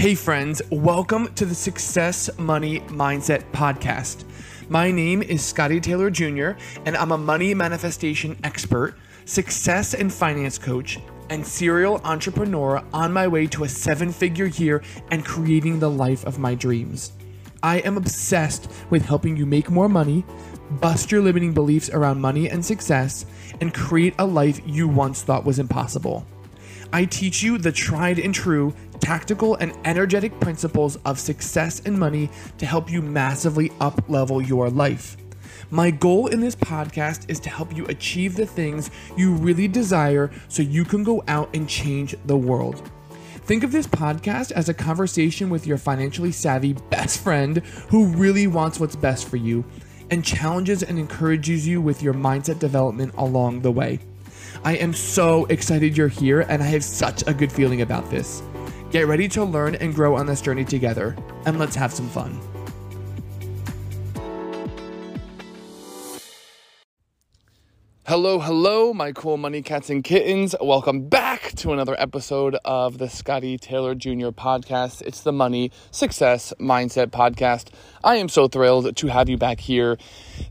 Hey, friends, welcome to the Success Money Mindset Podcast. My name is Scottie Taylor Jr., and I'm a money manifestation expert, success and finance coach, and serial entrepreneur on my way to a seven figure year and creating the life of my dreams. I am obsessed with helping you make more money, bust your limiting beliefs around money and success, and create a life you once thought was impossible. I teach you the tried and true tactical and energetic principles of success and money to help you massively up level your life. My goal in this podcast is to help you achieve the things you really desire so you can go out and change the world. Think of this podcast as a conversation with your financially savvy best friend who really wants what's best for you and challenges and encourages you with your mindset development along the way. I am so excited you're here and I have such a good feeling about this. Get ready to learn and grow on this journey together, and let's have some fun. Hello, hello, my cool money cats and kittens. Welcome back to another episode of the Scottie Taylor Jr. podcast. It's the Money Success Mindset podcast. I am so thrilled to have you back here,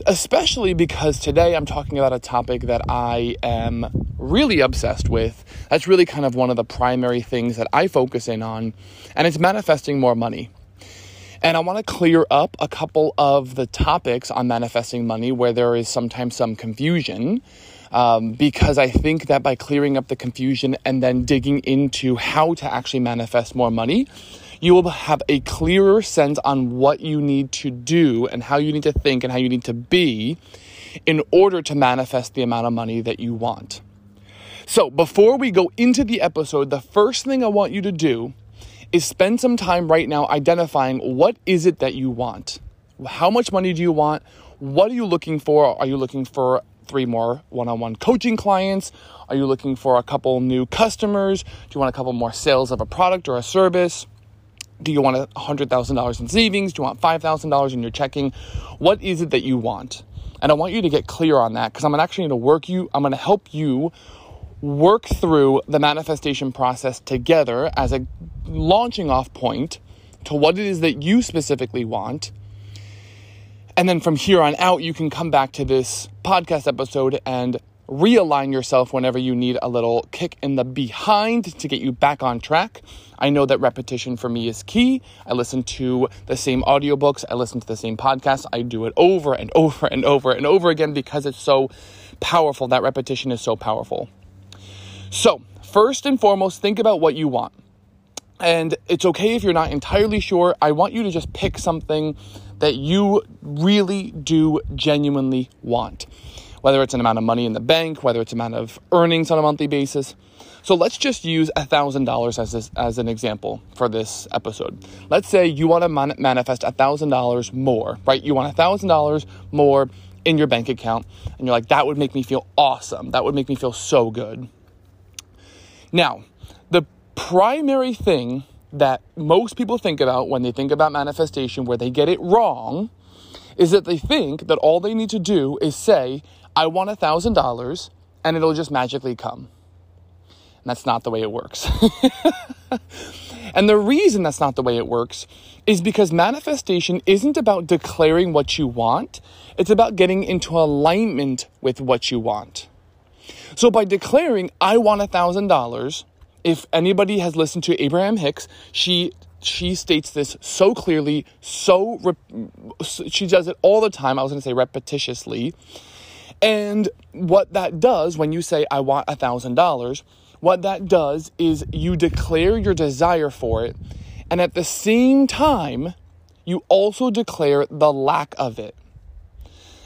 especially because today I'm talking about a topic that I am really obsessed with. That's really kind of one of the primary things that I focus in on, and it's manifesting more money. And I want to clear up a couple of the topics on manifesting money where there is sometimes some confusion. Um, because I think that by clearing up the confusion and then digging into how to actually manifest more money, you will have a clearer sense on what you need to do and how you need to think and how you need to be in order to manifest the amount of money that you want. So, before we go into the episode, the first thing I want you to do is spend some time right now identifying what is it that you want. How much money do you want? What are you looking for? Are you looking for three more one-on-one coaching clients? Are you looking for a couple new customers? Do you want a couple more sales of a product or a service? Do you want $100,000 in savings? Do you want $5,000 in your checking? What is it that you want? And I want you to get clear on that because I'm actually going to work you, I'm going to help you work through the manifestation process together as a launching off point to what it is that you specifically want. And then from here on out, you can come back to this podcast episode and realign yourself whenever you need a little kick in the behind to get you back on track. I know that repetition for me is key. I listen to the same audiobooks, I listen to the same podcasts. I do it over and over and over and over again because it's so powerful. That repetition is so powerful. So, first and foremost, think about what you want. And it's okay if you're not entirely sure. I want you to just pick something that you really do genuinely want, whether it's an amount of money in the bank, whether it's amount of earnings on a monthly basis. So let's just use $1,000 as, as an example for this episode. Let's say you want to man- manifest $1,000 more, right? You want $1,000 more in your bank account, and you're like, that would make me feel awesome. That would make me feel so good. Now, the primary thing that most people think about when they think about manifestation, where they get it wrong, is that they think that all they need to do is say, I want a $1,000 and it'll just magically come. And that's not the way it works. and the reason that's not the way it works is because manifestation isn't about declaring what you want, it's about getting into alignment with what you want. So by declaring, I want a thousand dollars, if anybody has listened to Abraham Hicks, she she states this so clearly, so she does it all the time. I was going to say repetitiously. And what that does when you say I want a thousand dollars, what that does is you declare your desire for it, and at the same time, you also declare the lack of it.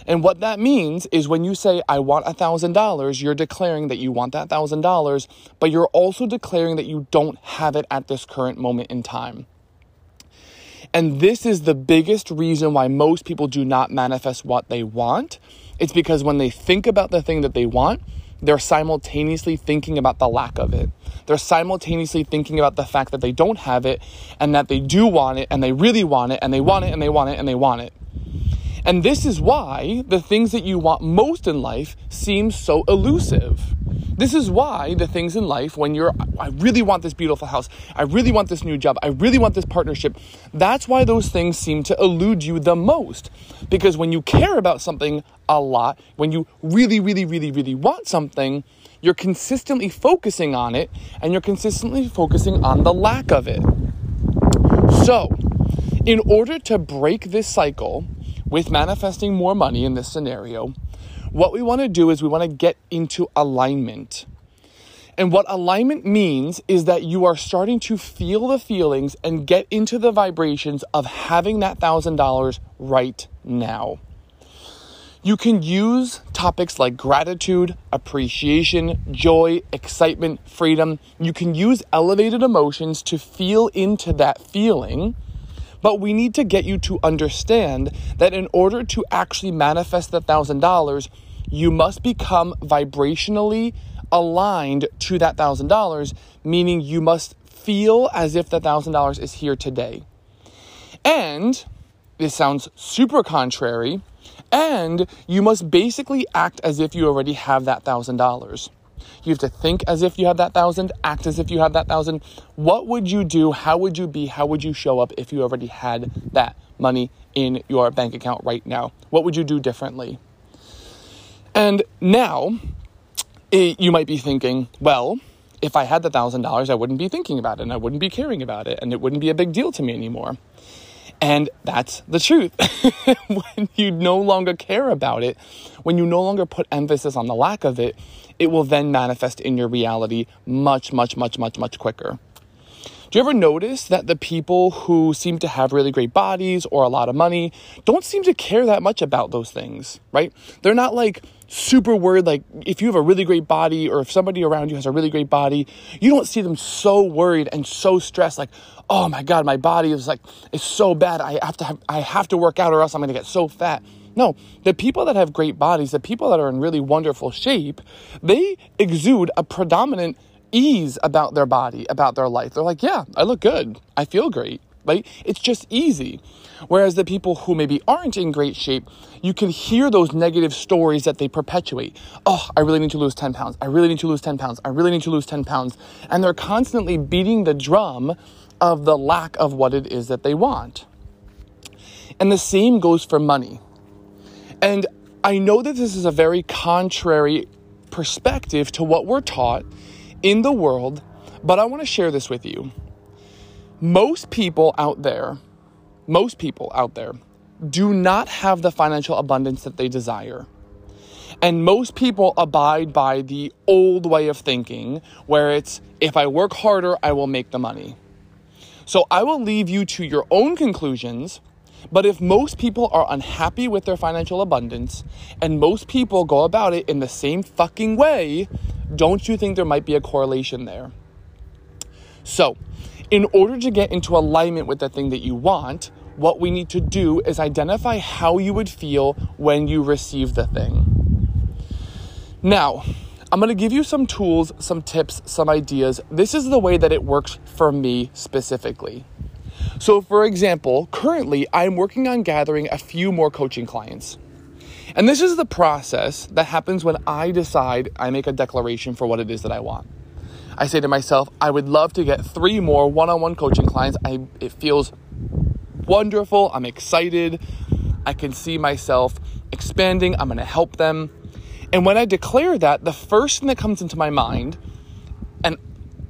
And what that means is when you say, I want $1,000, you're declaring that you want that $1,000, but you're also declaring that you don't have it at this current moment in time. And this is the biggest reason why most people do not manifest what they want. It's because when they think about the thing that they want, they're simultaneously thinking about the lack of it. They're simultaneously thinking about the fact that they don't have it and that they do want it and they really want it and they want it and they want it and they want it. And this is why the things that you want most in life seem so elusive. This is why the things in life, when you're, I really want this beautiful house, I really want this new job, I really want this partnership, that's why those things seem to elude you the most. Because when you care about something a lot, when you really, really, really, really want something, you're consistently focusing on it and you're consistently focusing on the lack of it. So, in order to break this cycle with manifesting more money in this scenario, what we want to do is we want to get into alignment. And what alignment means is that you are starting to feel the feelings and get into the vibrations of having that $1,000 right now. You can use topics like gratitude, appreciation, joy, excitement, freedom. You can use elevated emotions to feel into that feeling. But we need to get you to understand that in order to actually manifest the $1,000, you must become vibrationally aligned to that $1,000, meaning you must feel as if the $1,000 is here today. And this sounds super contrary, and you must basically act as if you already have that $1,000. You have to think as if you have that thousand, act as if you have that thousand. What would you do? How would you be? How would you show up if you already had that money in your bank account right now? What would you do differently? And now, it, you might be thinking, well, if I had the thousand dollars, I wouldn't be thinking about it and I wouldn't be caring about it and it wouldn't be a big deal to me anymore. And that's the truth. when you no longer care about it, when you no longer put emphasis on the lack of it, it will then manifest in your reality much, much, much, much, much quicker. Do you ever notice that the people who seem to have really great bodies or a lot of money don't seem to care that much about those things, right? They're not like super worried, like if you have a really great body or if somebody around you has a really great body, you don't see them so worried and so stressed, like, oh my God, my body is like, it's so bad. I have to have, I have to work out or else I'm to get so fat. No, the people that have great bodies, the people that are in really wonderful shape, they exude a predominant ease about their body, about their life. They're like, yeah, I look good. I feel great. Right? It's just easy. Whereas the people who maybe aren't in great shape, you can hear those negative stories that they perpetuate. Oh, I really need to lose 10 pounds. I really need to lose 10 pounds. I really need to lose 10 pounds. And they're constantly beating the drum of the lack of what it is that they want. And the same goes for money. And I know that this is a very contrary perspective to what we're taught in the world, but I want to share this with you. Most people out there, most people out there do not have the financial abundance that they desire. And most people abide by the old way of thinking where it's if I work harder, I will make the money. So I will leave you to your own conclusions. But if most people are unhappy with their financial abundance and most people go about it in the same fucking way, don't you think there might be a correlation there? So, in order to get into alignment with the thing that you want, what we need to do is identify how you would feel when you receive the thing. Now, I'm to give you some tools, some tips, some ideas. This is the way that it works for me specifically. So, for example, currently I'm working on gathering a few more coaching clients. And this is the process that happens when I decide I make a declaration for what it is that I want. I say to myself, I would love to get three more one on one coaching clients. I, it feels wonderful. I'm excited. I can see myself expanding. I'm going to help them. And when I declare that, the first thing that comes into my mind, and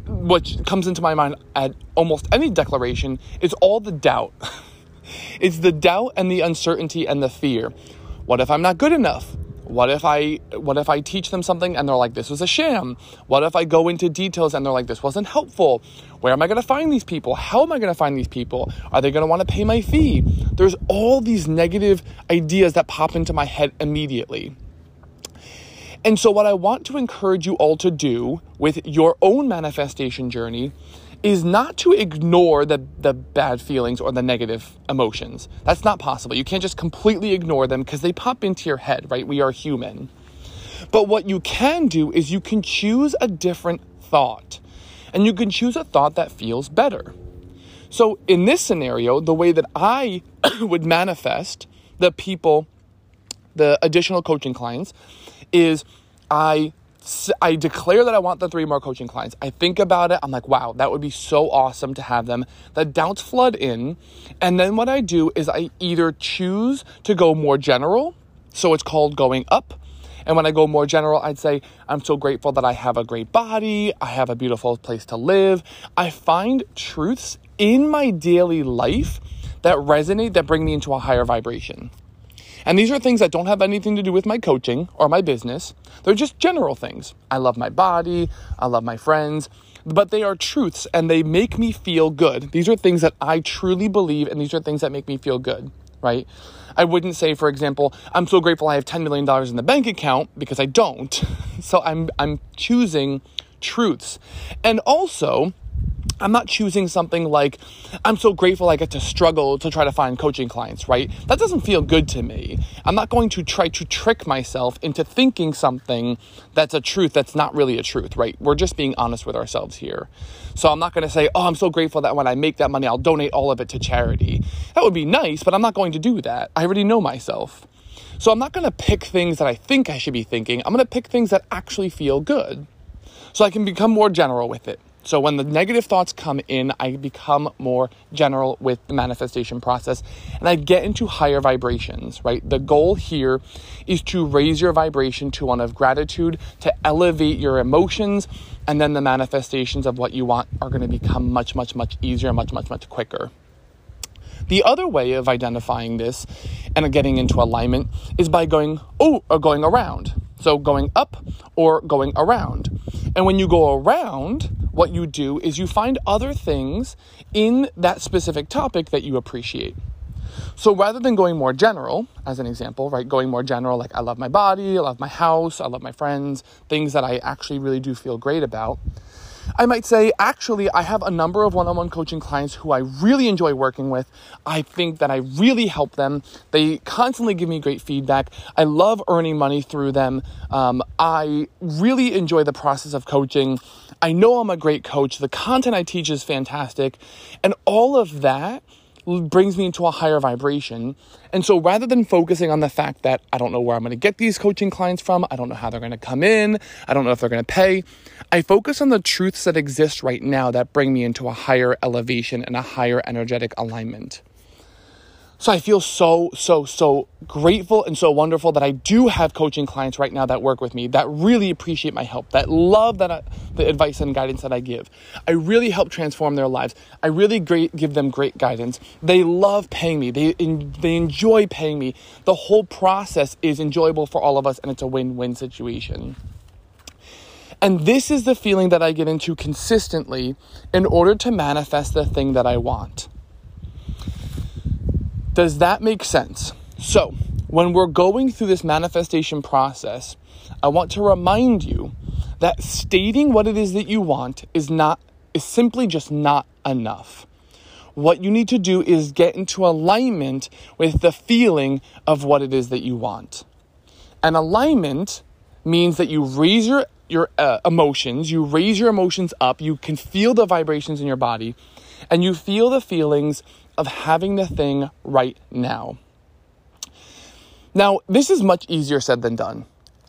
what comes into my mind at almost any declaration, is all the doubt. it's the doubt and the uncertainty and the fear. What if I'm not good enough? What if I what if I teach them something and they're like this was a sham? What if I go into details and they're like this wasn't helpful? Where am I going to find these people? How am I going to find these people? Are they going to want to pay my fee? There's all these negative ideas that pop into my head immediately. And so what I want to encourage you all to do with your own manifestation journey is not to ignore the, the bad feelings or the negative emotions. That's not possible. You can't just completely ignore them because they pop into your head, right? We are human. But what you can do is you can choose a different thought, and you can choose a thought that feels better. So, in this scenario, the way that I would manifest the people, the additional coaching clients, is I I declare that I want the three more coaching clients. I think about it. I'm like, wow, that would be so awesome to have them. The doubts flood in. And then what I do is I either choose to go more general. So it's called going up. And when I go more general, I'd say, I'm so grateful that I have a great body. I have a beautiful place to live. I find truths in my daily life that resonate, that bring me into a higher vibration. And these are things that don't have anything to do with my coaching or my business. They're just general things. I love my body, I love my friends, but they are truths and they make me feel good. These are things that I truly believe, and these are things that make me feel good, right? I wouldn't say, for example, I'm so grateful I have $10 million in the bank account because I don't. So I'm, I'm choosing truths. And also, I'm not choosing something like, I'm so grateful I get to struggle to try to find coaching clients, right? That doesn't feel good to me. I'm not going to try to trick myself into thinking something that's a truth that's not really a truth, right? We're just being honest with ourselves here. So I'm not going to say, oh, I'm so grateful that when I make that money, I'll donate all of it to charity. That would be nice, but I'm not going to do that. I already know myself. So I'm not going to pick things that I think I should be thinking. I'm going to pick things that actually feel good. So I can become more general with it. So when the negative thoughts come in, I become more general with the manifestation process and I get into higher vibrations, right? The goal here is to raise your vibration to one of gratitude, to elevate your emotions, and then the manifestations of what you want are going to become much, much, much easier, much, much, much quicker. The other way of identifying this and getting into alignment is by going, oh, or going around. So going up or going around. And when you go around, what you do is you find other things in that specific topic that you appreciate. So rather than going more general, as an example, right, going more general, like I love my body, I love my house, I love my friends, things that I actually really do feel great about, I might say, actually, I have a number of one on one coaching clients who I really enjoy working with. I think that I really help them. They constantly give me great feedback. I love earning money through them. Um, I really enjoy the process of coaching. I know I'm a great coach. The content I teach is fantastic. And all of that brings me into a higher vibration. And so rather than focusing on the fact that I don't know where I'm going to get these coaching clients from, I don't know how they're going to come in, I don't know if they're going to pay, I focus on the truths that exist right now that bring me into a higher elevation and a higher energetic alignment. So I feel so, so, so grateful and so wonderful that I do have coaching clients right now that work with me that really appreciate my help, that love that I, the advice and guidance that I give. I really help transform their lives. I really great, give them great guidance. They love paying me. They in, they enjoy paying me. The whole process is enjoyable for all of us, and it's a win-win situation. And this is the feeling that I get into consistently in order to manifest the thing that I want. Does that make sense? So, when we're going through this manifestation process, I want to remind you that stating what it is that you want is not is simply just not enough. What you need to do is get into alignment with the feeling of what it is that you want. And alignment means that you raise your your uh, emotions, you raise your emotions up, you can feel the vibrations in your body, and you feel the feelings of having the thing right now. Now, this is much easier said than done.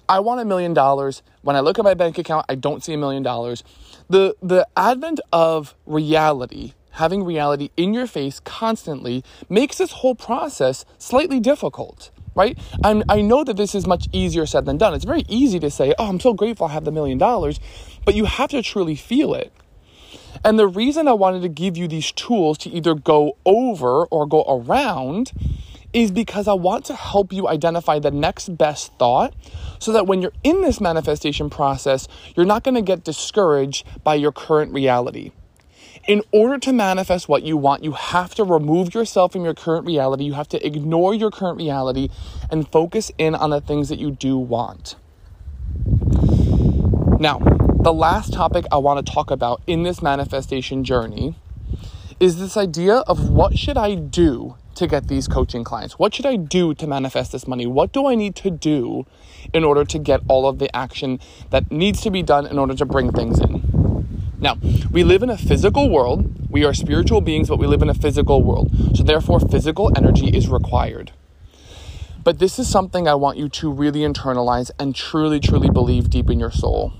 I want a million dollars. When I look at my bank account, I don't see a million dollars. The the advent of reality, having reality in your face constantly makes this whole process slightly difficult, right? I'm, I know that this is much easier said than done. It's very easy to say, "Oh, I'm so grateful I have the million dollars," but you have to truly feel it. And the reason I wanted to give you these tools to either go over or go around is because I want to help you identify the next best thought so that when you're in this manifestation process, you're not going to get discouraged by your current reality. In order to manifest what you want, you have to remove yourself from your current reality. You have to ignore your current reality and focus in on the things that you do want. Now, the last topic I want to talk about in this manifestation journey is this idea of what should I do to get these coaching clients? What should I do to manifest this money? What do I need to do in order to get all of the action that needs to be done in order to bring things in? Now, we live in a physical world. We are spiritual beings, but we live in a physical world. So, therefore, physical energy is required. But this is something I want you to really internalize and truly, truly believe deep in your soul.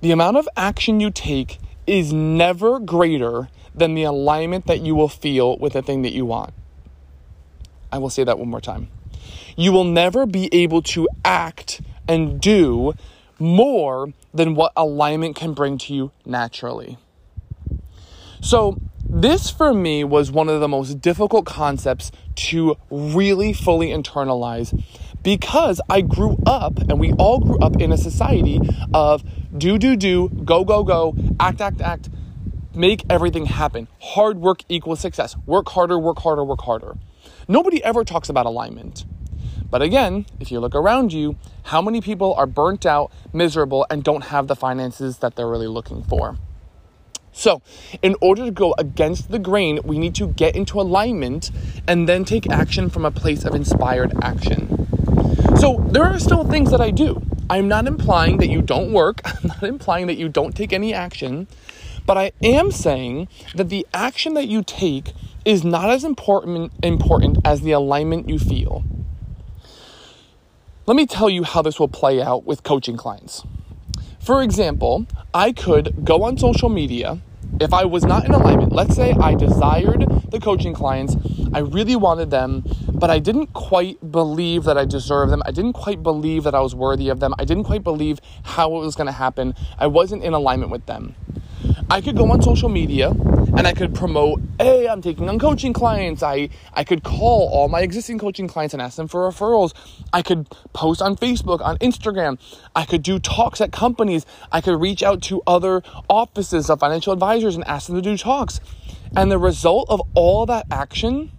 The amount of action you take is never greater than the alignment that you will feel with the thing that you want. I will say that one more time. You will never be able to act and do more than what alignment can bring to you naturally. So, this for me was one of the most difficult concepts to really fully internalize because I grew up and we all grew up in a society of do, do, do, go, go, go, act, act, act, make everything happen. Hard work equals success. Work harder, work harder, work harder. Nobody ever talks about alignment. But again, if you look around you, how many people are burnt out, miserable, and don't have the finances that they're really looking for? So, in order to go against the grain, we need to get into alignment and then take action from a place of inspired action. So, there are still things that I do. I'm not implying that you don't work, I'm not implying that you don't take any action, but I am saying that the action that you take is not as important, important as the alignment you feel. Let me tell you how this will play out with coaching clients. For example, I could go on social media if I was not in alignment. Let's say I desired the coaching clients, I really wanted them, but I didn't quite believe that I deserved them. I didn't quite believe that I was worthy of them. I didn't quite believe how it was going to happen. I wasn't in alignment with them. I could go on social media and I could promote, hey, I'm taking on coaching clients. I, I could call all my existing coaching clients and ask them for referrals. I could post on Facebook, on Instagram. I could do talks at companies. I could reach out to other offices of financial advisors and ask them to do talks. And the result of all that action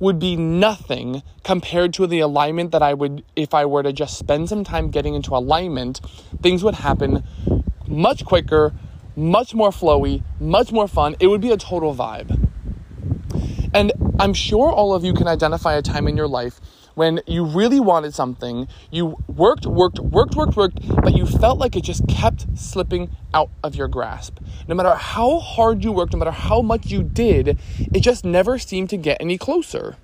would be nothing compared to the alignment that I would, if I were to just spend some time getting into alignment, things would happen much quicker, much more flowy, much more fun. It would be a total vibe. And I'm sure all of you can identify a time in your life when you really wanted something, you worked, worked, worked, worked, worked, but you felt like it just kept slipping out of your grasp. No matter how hard you worked, no matter how much you did, it just never seemed to get any closer.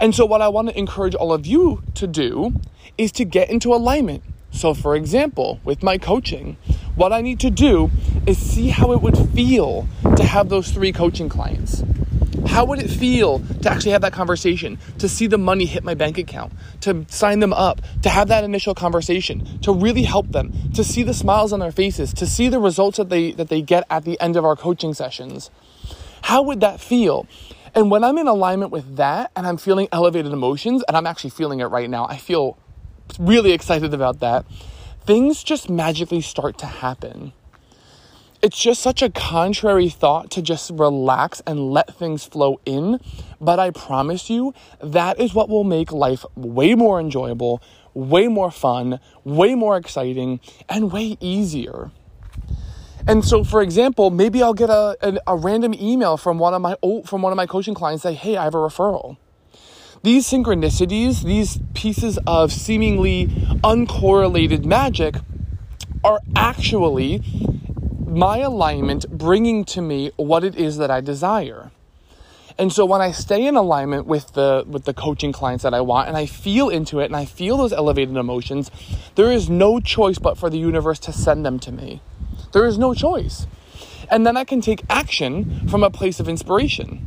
And so, what I want to encourage all of you to do is to get into alignment. So, for example, with my coaching, what I need to do is see how it would feel to have those three coaching clients. How would it feel to actually have that conversation, to see the money hit my bank account, to sign them up, to have that initial conversation, to really help them, to see the smiles on their faces, to see the results that they that they get at the end of our coaching sessions? How would that feel? And when I'm in alignment with that and I'm feeling elevated emotions, and I'm actually feeling it right now, I feel really excited about that things just magically start to happen. It's just such a contrary thought to just relax and let things flow in. But I promise you, that is what will make life way more enjoyable, way more fun, way more exciting, and way easier. And so, for example, maybe I'll get a, a, a random email from one of my old, from one of my coaching clients say, "Hey, I have a referral." These synchronicities, these pieces of seemingly uncorrelated magic, are actually my alignment bringing to me what it is that I desire. And so when I stay in alignment with the with the coaching clients that I want and I feel into it and I feel those elevated emotions, there is no choice but for the universe to send them to me. There is no choice. And then I can take action from a place of inspiration.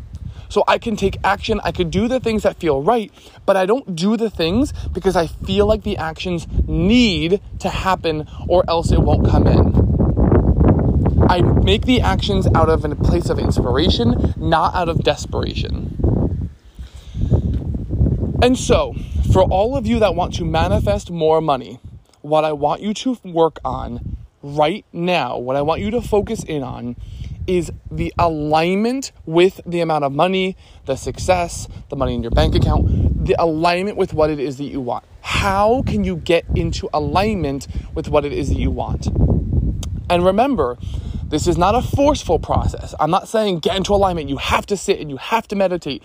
So I can take action, I could do the things that feel right, but I don't do the things because I feel like the actions need to happen or else it won't come in. I make the actions out of a place of inspiration, not out of desperation. And so, for all of you that want to manifest more money, what I want you to work on right now, what I want you to focus in on is the alignment with the amount of money, the success, the money in your bank account, the alignment with what it is that you want. How can you get into alignment with what it is that you want? And remember, this is not a forceful process. I'm not saying get into alignment. You have to sit and you have to meditate.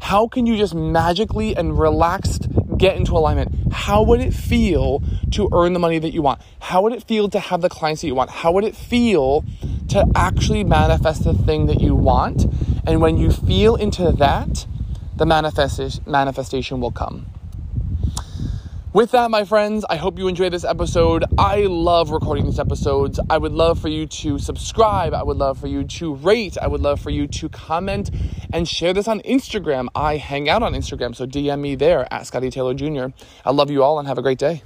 How can you just magically and relaxed get into alignment? How would it feel to earn the money that you want? How would it feel to have the clients that you want? How would it feel to actually manifest the thing that you want. And when you feel into that, the manifestation manifestation will come. With that, my friends, I hope you enjoyed this episode. I love recording these episodes. I would love for you to subscribe. I would love for you to rate. I would love for you to comment and share this on Instagram. I hang out on Instagram, so DM me there at Scottie Taylor Jr. I love you all and have a great day.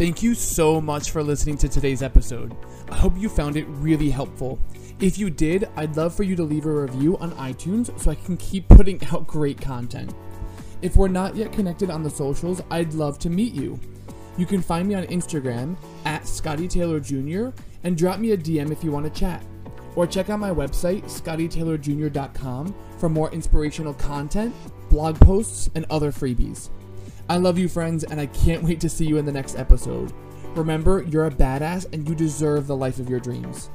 Thank you so much for listening to today's episode. I hope you found it really helpful. If you did, I'd love for you to leave a review on iTunes so I can keep putting out great content. If we're not yet connected on the socials, I'd love to meet you. You can find me on Instagram at Scottie Taylor Jr. and drop me a DM if you want to chat. Or check out my website, scottietaylorjr.com, for more inspirational content, blog posts, and other freebies. I love you, friends, and I can't wait to see you in the next episode. Remember, you're a badass and you deserve the life of your dreams.